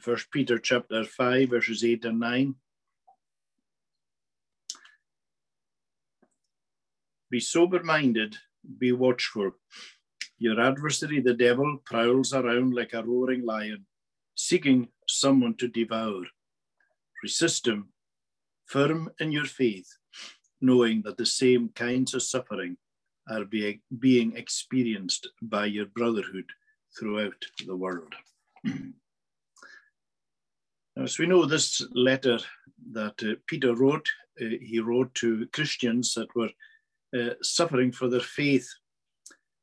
First Peter chapter 5, verses 8 and 9. Be sober minded, be watchful. Your adversary, the devil, prowls around like a roaring lion, seeking someone to devour. Resist him, firm in your faith, knowing that the same kinds of suffering are being, being experienced by your brotherhood throughout the world. As we know, this letter that uh, Peter wrote, uh, he wrote to Christians that were uh, suffering for their faith.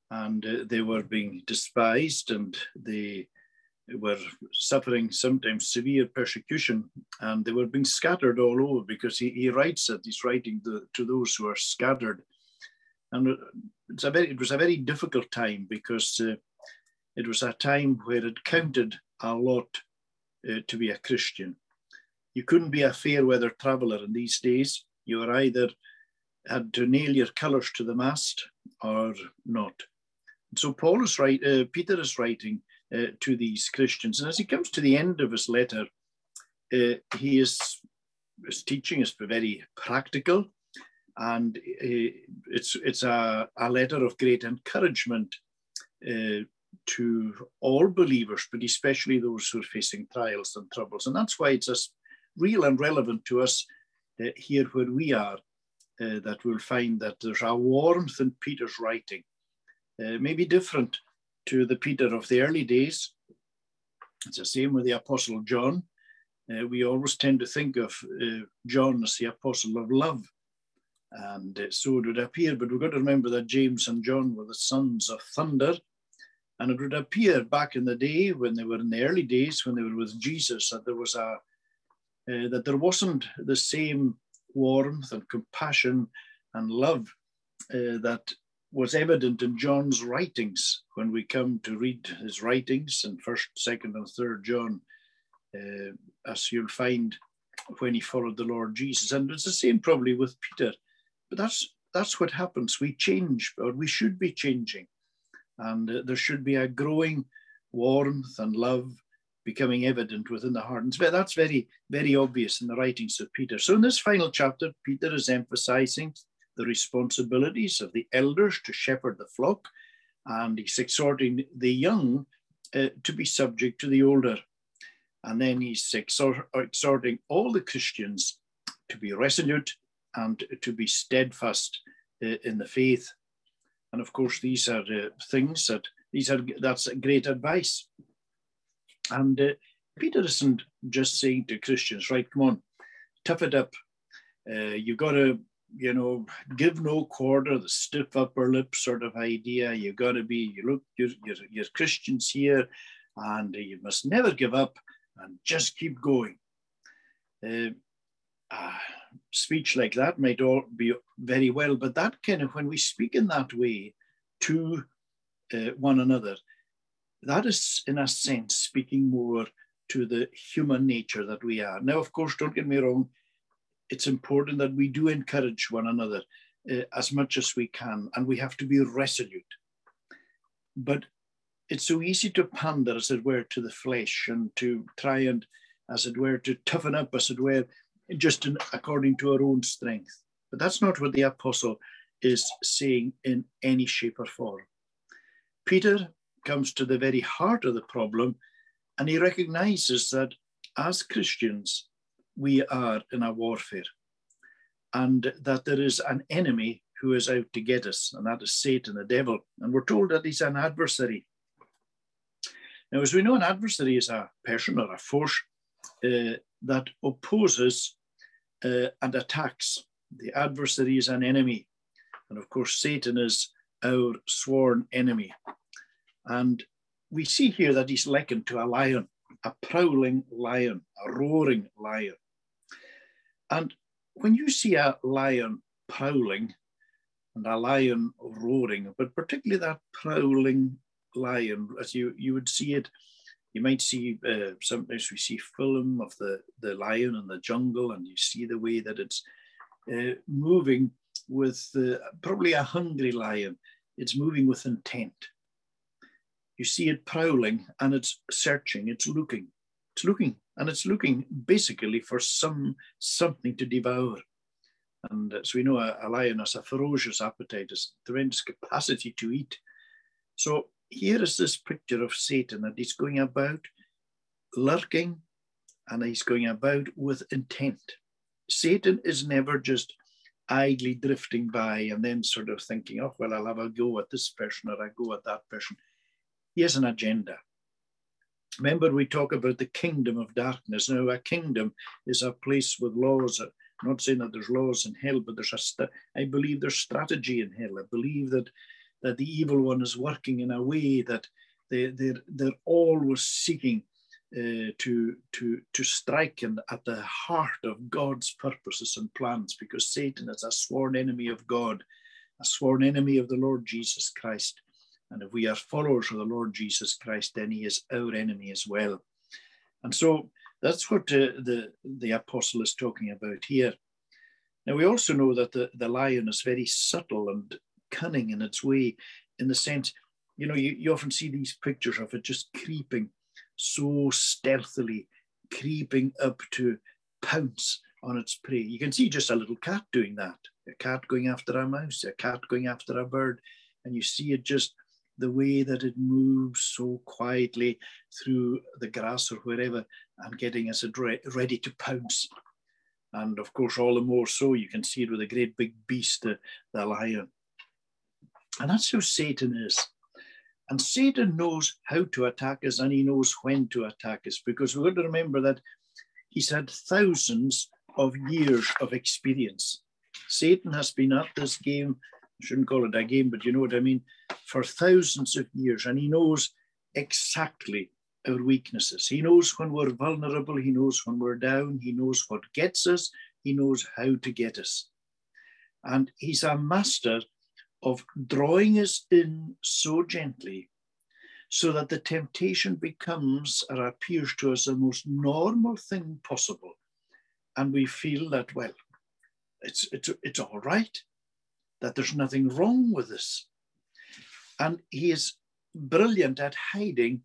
And uh, they were being despised and they were suffering sometimes severe persecution and they were being scattered all over because he, he writes that he's writing the, to those who are scattered. And it's a very, it was a very difficult time because uh, it was a time where it counted a lot uh, to be a Christian. You couldn't be a fair weather traveller in these days. You were either had to nail your colours to the mast or not. So Paul is right, uh, Peter is writing uh, to these Christians. And as he comes to the end of his letter, uh, he is his teaching is very practical, and uh, it's it's a, a letter of great encouragement uh, to all believers, but especially those who are facing trials and troubles. And that's why it's as real and relevant to us uh, here where we are uh, that we'll find that there's a warmth in Peter's writing, uh, maybe different to the Peter of the early days. It's the same with the Apostle John. Uh, we always tend to think of uh, John as the apostle of love. And so it would appear, but we've got to remember that James and John were the sons of thunder. And it would appear back in the day when they were in the early days, when they were with Jesus, that there was a uh, that there wasn't the same warmth and compassion and love uh, that was evident in John's writings when we come to read his writings in first, second, and third John, uh, as you'll find when he followed the Lord Jesus. And it's the same probably with Peter. But that's that's what happens. We change, or we should be changing. And uh, there should be a growing warmth and love becoming evident within the heart. And that's very, very obvious in the writings of Peter. So in this final chapter, Peter is emphasizing the responsibilities of the elders to shepherd the flock, and he's exhorting the young uh, to be subject to the older. And then he's exhorting all the Christians to be resolute and to be steadfast uh, in the faith. And of course, these are uh, things that these are that's great advice. And uh, Peter isn't just saying to Christians, right, come on, tough it up. Uh, you've got to, you know, give no quarter, the stiff upper lip sort of idea. You've got to be, you look, you're, you're, you're Christians here, and you must never give up and just keep going. Uh, uh, speech like that might all be very well, but that kind of when we speak in that way to uh, one another, that is, in a sense, speaking more to the human nature that we are. Now, of course, don't get me wrong, it's important that we do encourage one another uh, as much as we can, and we have to be resolute. But it's so easy to pander, as it were, to the flesh and to try and, as it were, to toughen up, as it were, just in, according to our own strength. But that's not what the apostle is saying in any shape or form. Peter comes to the very heart of the problem, and he recognizes that as Christians, we are in a warfare, and that there is an enemy who is out to get us, and that is Satan, the devil. And we're told that he's an adversary. Now, as we know, an adversary is a person or a force uh, that opposes uh, and attacks. The adversary is an enemy. And of course, Satan is our sworn enemy. And we see here that he's likened to a lion, a prowling lion, a roaring lion. And when you see a lion prowling and a lion roaring, but particularly that prowling lion, as you, you would see it, you might see uh, sometimes we see film of the, the lion in the jungle, and you see the way that it's uh, moving with uh, probably a hungry lion. It's moving with intent. You see it prowling and it's searching, it's looking It's looking, and it's looking basically for some something to devour. And as we know, a, a lion has a ferocious appetite, has tremendous capacity to eat. So here is this picture of Satan that he's going about lurking and he's going about with intent. Satan is never just idly drifting by and then sort of thinking, oh, well, I'll have a go at this person or I go at that person. He has an agenda. Remember, we talk about the kingdom of darkness. Now, a kingdom is a place with laws. I'm not saying that there's laws in hell, but there's a. I believe there's strategy in hell. I believe that that the evil one is working in a way that they, they're, they're always seeking uh, to, to, to strike in, at the heart of God's purposes and plans because Satan is a sworn enemy of God, a sworn enemy of the Lord Jesus Christ. And if we are followers of the Lord Jesus Christ, then he is our enemy as well. And so that's what uh, the, the apostle is talking about here. Now, we also know that the, the lion is very subtle and cunning in its way, in the sense, you know, you, you often see these pictures of it just creeping so stealthily creeping up to pounce on its prey. You can see just a little cat doing that, a cat going after a mouse, a cat going after a bird, and you see it just the way that it moves so quietly through the grass or wherever and getting us ready to pounce. And of course, all the more so, you can see it with a great big beast, the, the lion. And that's who Satan is. And Satan knows how to attack us and he knows when to attack us because we've got to remember that he's had thousands of years of experience. Satan has been at this game, I shouldn't call it a game, but you know what I mean, for thousands of years. And he knows exactly our weaknesses. He knows when we're vulnerable, he knows when we're down, he knows what gets us, he knows how to get us. And he's a master of drawing us in so gently so that the temptation becomes or appears to us the most normal thing possible. And we feel that, well, it's, it's, it's all right, that there's nothing wrong with this. And he is brilliant at hiding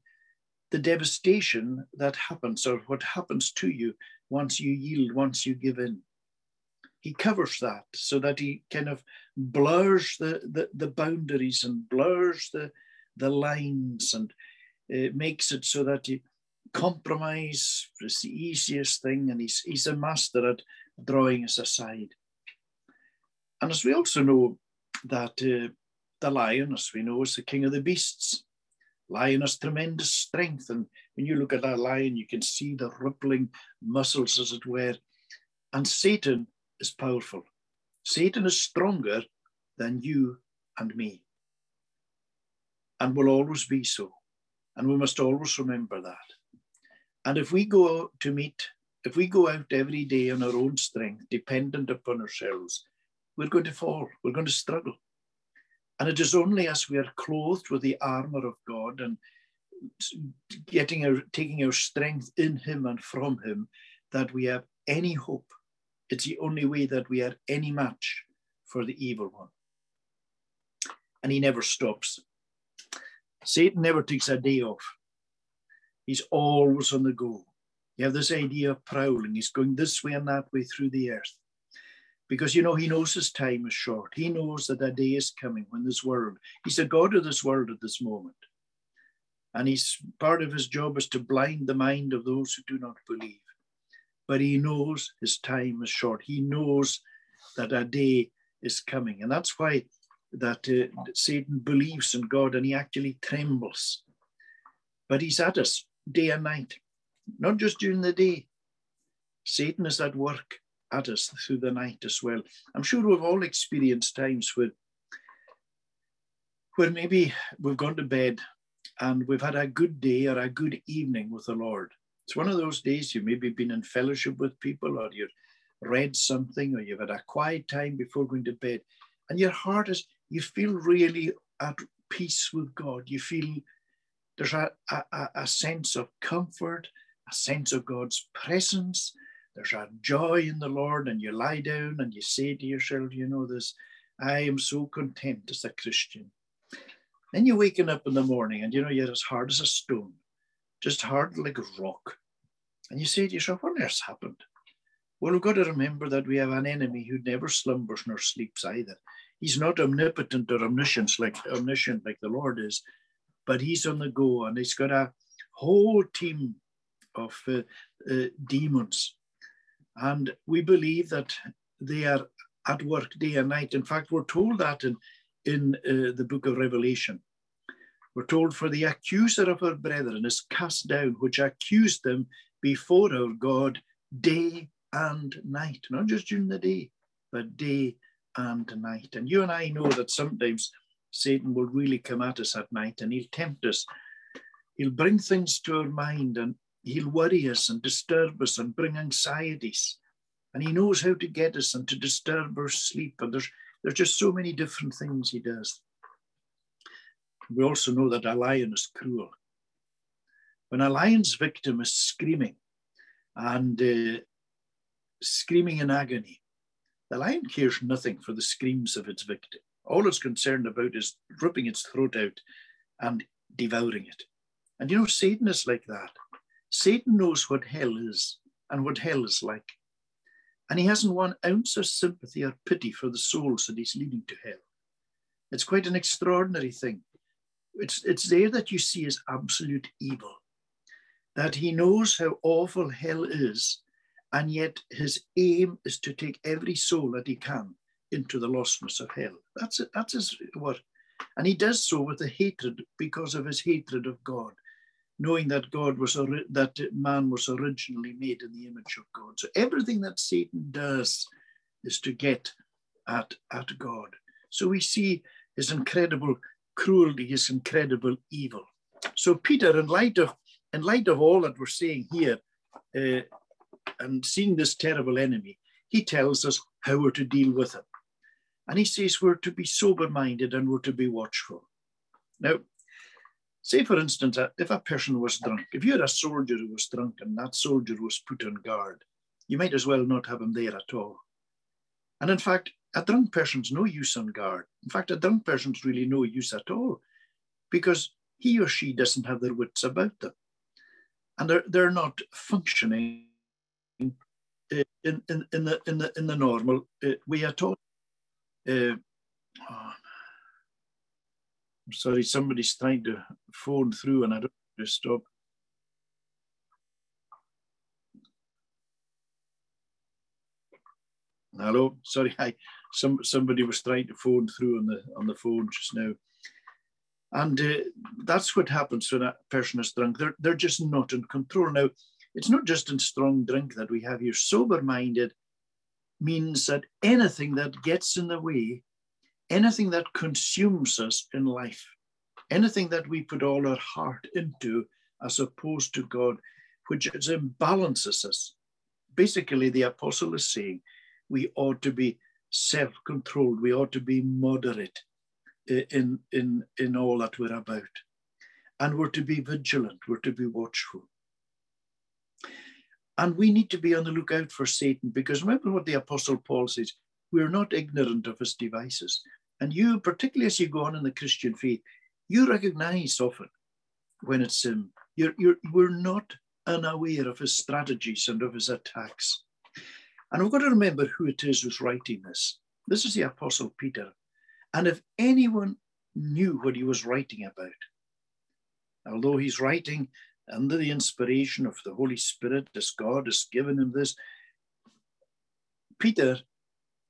the devastation that happens or what happens to you once you yield, once you give in he covers that so that he kind of blurs the, the, the boundaries and blurs the, the lines and uh, makes it so that you compromise is the easiest thing and he's, he's a master at drawing us aside. And as we also know that uh, the lion, as we know, is the king of the beasts. Lion has tremendous strength. And when you look at that lion, you can see the rippling muscles, as it were. And Satan is powerful. Satan is stronger than you and me, and will always be so. And we must always remember that. And if we go to meet, if we go out every day on our own strength, dependent upon ourselves, we're going to fall, we're going to struggle. And it is only as we are clothed with the armor of God and getting our taking our strength in him and from him that we have any hope it's the only way that we are any match for the evil one. And he never stops. Satan never takes a day off. He's always on the go. You have this idea of prowling. He's going this way and that way through the earth. Because, you know, he knows his time is short. He knows that a day is coming when this world, he's the God of this world at this moment. And he's part of his job is to blind the mind of those who do not believe but he knows his time is short. He knows that a day is coming. And that's why that uh, Satan believes in God and he actually trembles. But he's at us day and night, not just during the day. Satan is at work at us through the night as well. I'm sure we've all experienced times where, where maybe we've gone to bed and we've had a good day or a good evening with the Lord. It's one of those days you've maybe been in fellowship with people or you've read something or you've had a quiet time before going to bed. And your heart is, you feel really at peace with God. You feel there's a, a, a sense of comfort, a sense of God's presence. There's a joy in the Lord, and you lie down and you say to yourself, you know, this, I am so content as a Christian. Then you're waking up in the morning and you know you're as hard as a stone just hard like a rock. And you say to yourself, what on happened? Well, we've got to remember that we have an enemy who never slumbers nor sleeps either. He's not omnipotent or omniscient like omniscient like the Lord is, but he's on the go and he's got a whole team of uh, uh, demons. And we believe that they are at work day and night. In fact, we're told that in, in uh, the book of Revelation. We're told, For the accuser of our brethren is cast down, which accused them before our God day and night, not just during the day, but day and night. And you and I know that sometimes Satan will really come at us at night and he'll tempt us. He'll bring things to our mind and he'll worry us and disturb us and bring anxieties. And he knows how to get us and to disturb our sleep. And there's, there's just so many different things he does. We also know that a lion is cruel. When a lion's victim is screaming and uh, screaming in agony, the lion cares nothing for the screams of its victim. All it's concerned about is ripping its throat out and devouring it. And you know, Satan is like that. Satan knows what hell is and what hell is like. And he hasn't one ounce of sympathy or pity for the souls that he's leading to hell. It's quite an extraordinary thing. It's, it's there that you see his absolute evil, that he knows how awful hell is, and yet his aim is to take every soul that he can into the lostness of hell. That's it. That's his what, and he does so with a hatred because of his hatred of God knowing that God was that man was originally made in the image of God. So everything that Satan does is to get at, at God. So we see his incredible cruelty, his incredible evil. So Peter, in light of in light of all that we're seeing here, uh, and seeing this terrible enemy, he tells us how we're to deal with him. And he says we're to be sober minded and we're to be watchful. Now, Say, for instance, if a person was drunk, if you had a soldier who was drunk and that soldier was put on guard, you might as well not have him there at all. And in fact, a drunk person's no use on guard. In fact, a drunk person's really no use at all because he or she doesn't have their wits about them. And they're, they're not functioning in, in, in, the, in, the, in the normal uh, way at all. Uh, oh, I'm sorry, somebody's trying to phone through and I don't know to stop. Hello, sorry, I, some somebody was trying to phone through on the on the phone just now, and uh, that's what happens when a person is drunk. They're they're just not in control. Now, it's not just in strong drink that we have here. Sober minded means that anything that gets in the way anything that consumes us in life, anything that we put all our heart into as opposed to God, which imbalances us. Basically, the apostle is saying we ought to be self controlled, we ought to be moderate in, in, in all that we're about. And we're to be vigilant, we're to be watchful. And we need to be on the lookout for Satan because remember what the Apostle Paul says we're not ignorant of his devices. And you, particularly as you go on in the Christian faith, you recognize often when it's um, you're, you're, we're not unaware of his strategies and of his attacks. And we've got to remember who it is who's writing this. This is the Apostle Peter. And if anyone knew what he was writing about, although he's writing under the inspiration of the Holy Spirit, as God has given him this, Peter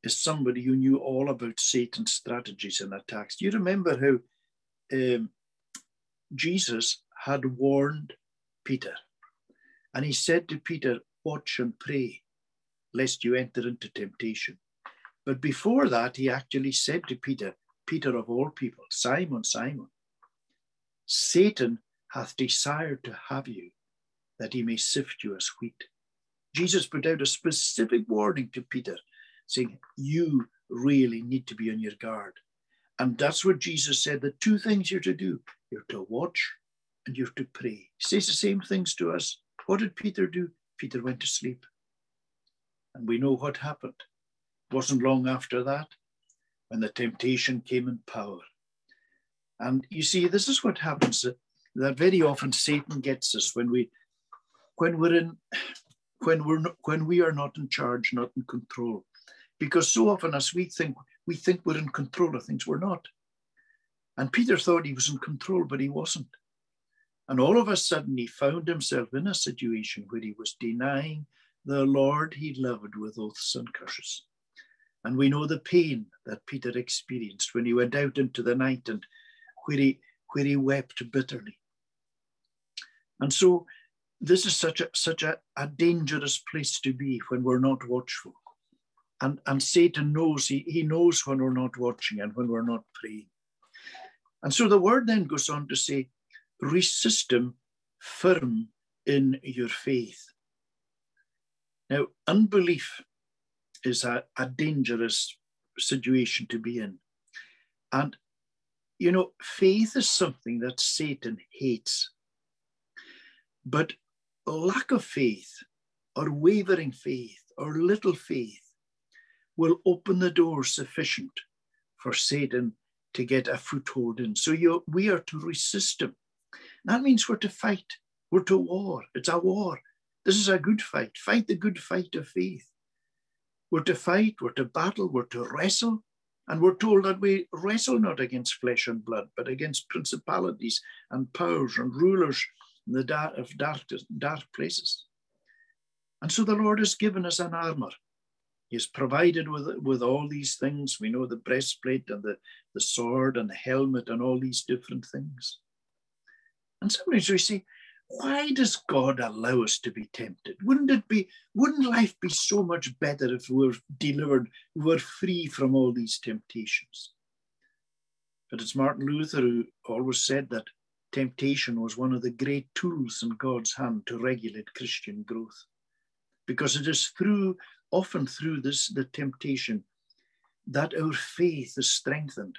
is somebody who knew all about Satan's strategies and attacks. Do you remember how um, Jesus had warned Peter? And he said to Peter, Watch and pray, lest you enter into temptation. But before that, he actually said to Peter, Peter of all people, Simon, Simon, Satan hath desired to have you that he may sift you as wheat. Jesus put out a specific warning to Peter saying, You really need to be on your guard. And that's what Jesus said the two things you're to do you're to watch and you're to pray. He says the same things to us. What did Peter do? Peter went to sleep. And we know what happened. It wasn't long after that when the temptation came in power. And you see, this is what happens that, very often Satan gets us when we when we're in, when we're not, when we are not in charge, not in control, because so often as we think we think we're in control of things, we're not. And Peter thought he was in control, but he wasn't. And all of a sudden, he found himself in a situation where he was denying the Lord he loved with oaths and curses. And we know the pain that Peter experienced when he went out into the night and where he, where he wept bitterly. And so this is such a such a, a dangerous place to be when we're not watchful. And, and Satan knows, he, he knows when we're not watching and when we're not praying. And so the word then goes on to say, resist him firm in your faith. Now, unbelief is a, a dangerous situation to be in. And, you know, faith is something that Satan hates. But lack of faith, or wavering faith, or little faith will open the door sufficient for Satan to get a foothold in. So you, we are to resist him. That means we're to fight. We're to war. It's a war. This is a good fight. Fight the good fight of faith. We're to fight, we're to battle, we're to wrestle. And we're told that we wrestle not against flesh and blood, but against principalities and powers and rulers in the dark of dark, dark places. And so the Lord has given us an armor. He has provided with, with all these things. We know the breastplate and the, the sword and the helmet and all these different things. And sometimes we say, why does God allow us to be tempted? Wouldn't it be, wouldn't life be so much better if we were delivered, we were free from all these temptations? But it's Martin Luther who always said that temptation was one of the great tools in God's hand to regulate Christian growth. Because it is through, often through this, the temptation, that our faith is strengthened.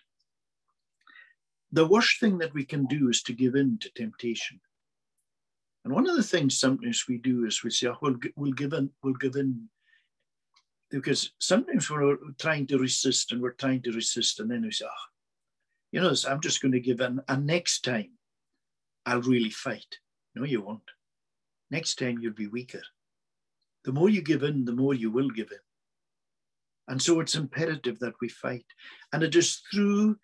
The worst thing that we can do is to give in to temptation. And one of the things sometimes we do is we say, oh, we'll, we'll give in, we'll give in. Because sometimes we're trying to resist and we're trying to resist, and then we say, oh, you know, I'm just going to give in. And next time, I'll really fight. No, you won't. Next time, you'll be weaker. The more you give in, the more you will give in. And so it's imperative that we fight. And it is through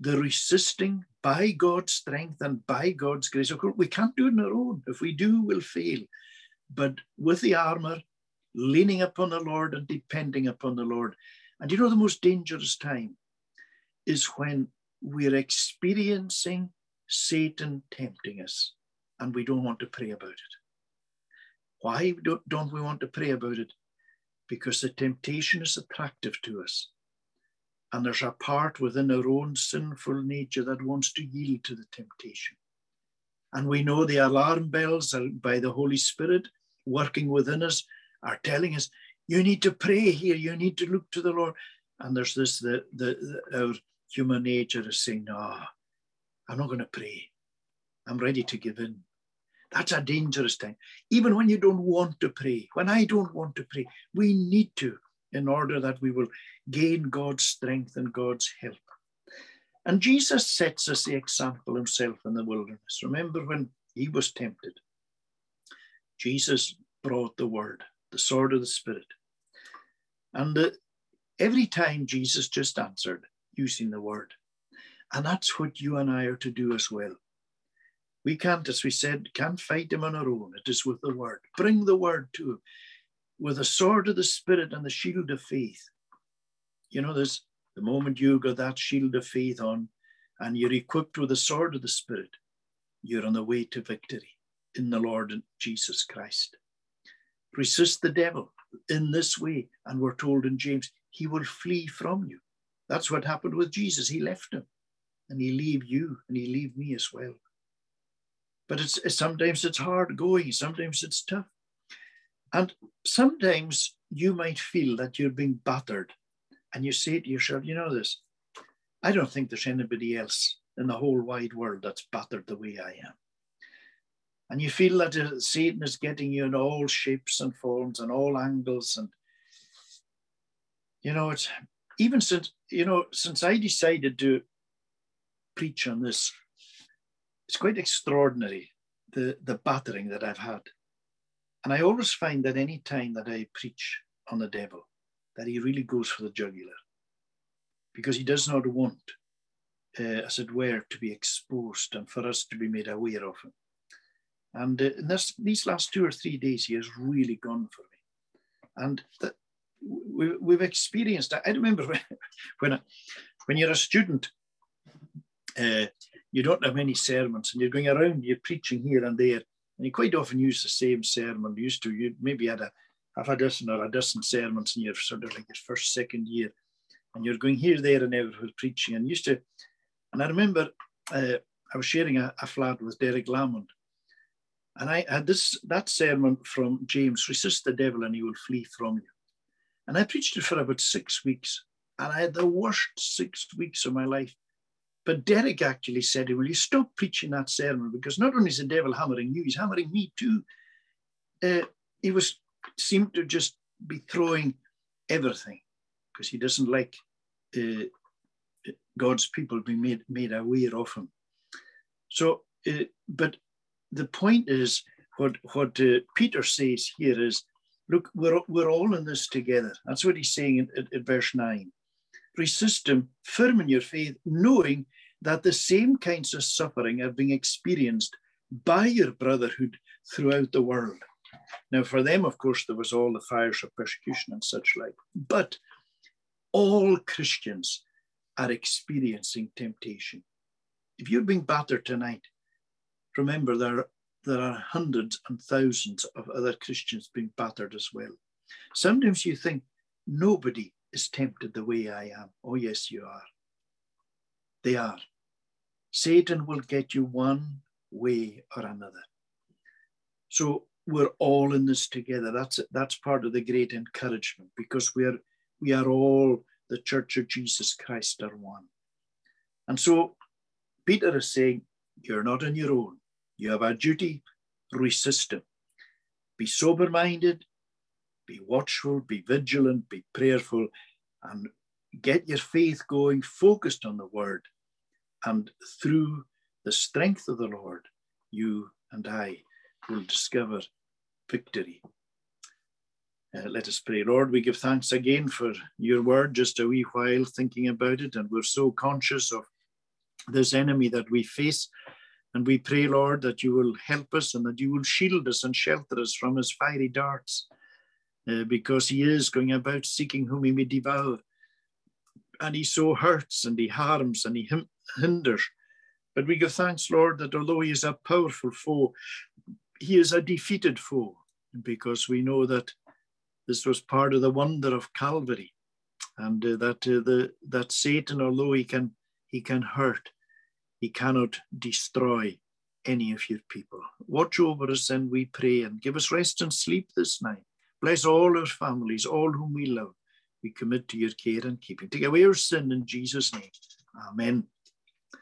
the resisting by God's strength and by God's grace. Of course, we can't do it on our own. If we do, we'll fail. But with the armor, leaning upon the Lord and depending upon the Lord. And you know, the most dangerous time is when we're experiencing Satan tempting us and we don't want to pray about it. Why don't we want to pray about it? Because the temptation is attractive to us. And there's a part within our own sinful nature that wants to yield to the temptation. And we know the alarm bells by the Holy Spirit working within us are telling us, you need to pray here, you need to look to the Lord. And there's this, the, the, the our human nature is saying, no, I'm not going to pray. I'm ready to give in. That's a dangerous thing. Even when you don't want to pray, when I don't want to pray, we need to in order that we will gain God's strength and God's help. And Jesus sets us the example himself in the wilderness. Remember when he was tempted? Jesus brought the word, the sword of the Spirit. And uh, every time Jesus just answered using the word. And that's what you and I are to do as well. We can't, as we said, can't fight him on our own. It is with the word. Bring the word to him with the sword of the Spirit and the shield of faith. You know, there's the moment you got that shield of faith on and you're equipped with the sword of the Spirit, you're on the way to victory in the Lord Jesus Christ. Resist the devil in this way, and we're told in James, he will flee from you. That's what happened with Jesus. He left him, and he leave you, and he leave me as well. But it's sometimes it's hard going, sometimes it's tough. And sometimes you might feel that you're being battered, and you say to yourself, you know this, I don't think there's anybody else in the whole wide world that's battered the way I am. And you feel that Satan is getting you in all shapes and forms and all angles. And, you know, it's even since, you know, since I decided to preach on this, it's quite extraordinary the, the battering that I've had And I always find that any time that I preach on the devil, that he really goes for the jugular because he does not want, uh, as it were, to be exposed and for us to be made aware of him. And uh, in this, these last two or three days, he has really gone for me. And that, we, we've experienced, I remember when, when, when you're a student, uh, you don't have many sermons and you're going around, you're preaching here and there, and you quite often use the same sermon. You used to, you maybe had a half a dozen or a dozen sermons in your sort of like your first, second year, and you're going here, there, and everywhere preaching. And used to, and I remember uh, I was sharing a, a flat with Derek Lamond, and I had this that sermon from James: "Resist the devil, and he will flee from you." And I preached it for about six weeks, and I had the worst six weeks of my life. But Derek actually said, Will you stop preaching that sermon? Because not only is the devil hammering you, he's hammering me too. Uh, he was seemed to just be throwing everything because he doesn't like uh, God's people being made, made aware of him. So, uh, but the point is, what, what uh, Peter says here is, look, we're, we're all in this together. That's what he's saying in, in verse 9. Resist him, firm in your faith, knowing that the same kinds of suffering are being experienced by your brotherhood throughout the world. Now, for them, of course, there was all the fires of persecution and such like, but all Christians are experiencing temptation. If you're being battered tonight, remember there, there are hundreds and thousands of other Christians being battered as well. Sometimes you think, nobody is tempted the way I am. Oh, yes, you are. They are. Satan will get you one way or another. So we're all in this together. That's that's part of the great encouragement because we are we are all the Church of Jesus Christ are one. And so Peter is saying, You're not on your own. You have a duty, resist him. Be sober minded, be watchful, be vigilant, be prayerful, and get your faith going, focused on the word. And through the strength of the Lord, you and I will discover victory. Uh, let us pray. Lord, we give thanks again for your word, just a wee while thinking about it, and we're so conscious of this enemy that we face. And we pray, Lord, that you will help us and that you will shield us and shelter us from his fiery darts, uh, because he is going about seeking whom he may devour and he so hurts and he harms and he hinders. But we give thanks, Lord, that although he is a powerful foe, he is a defeated foe because we know that this was part of the wonder of Calvary, and uh, that uh, the that Satan, although he can he can hurt, he cannot destroy any of your people. Watch over us, and we pray, and give us rest and sleep this night. Bless all our families, all whom we love we commit to your care and keeping. Take away our sin in Jesus' name. Amen.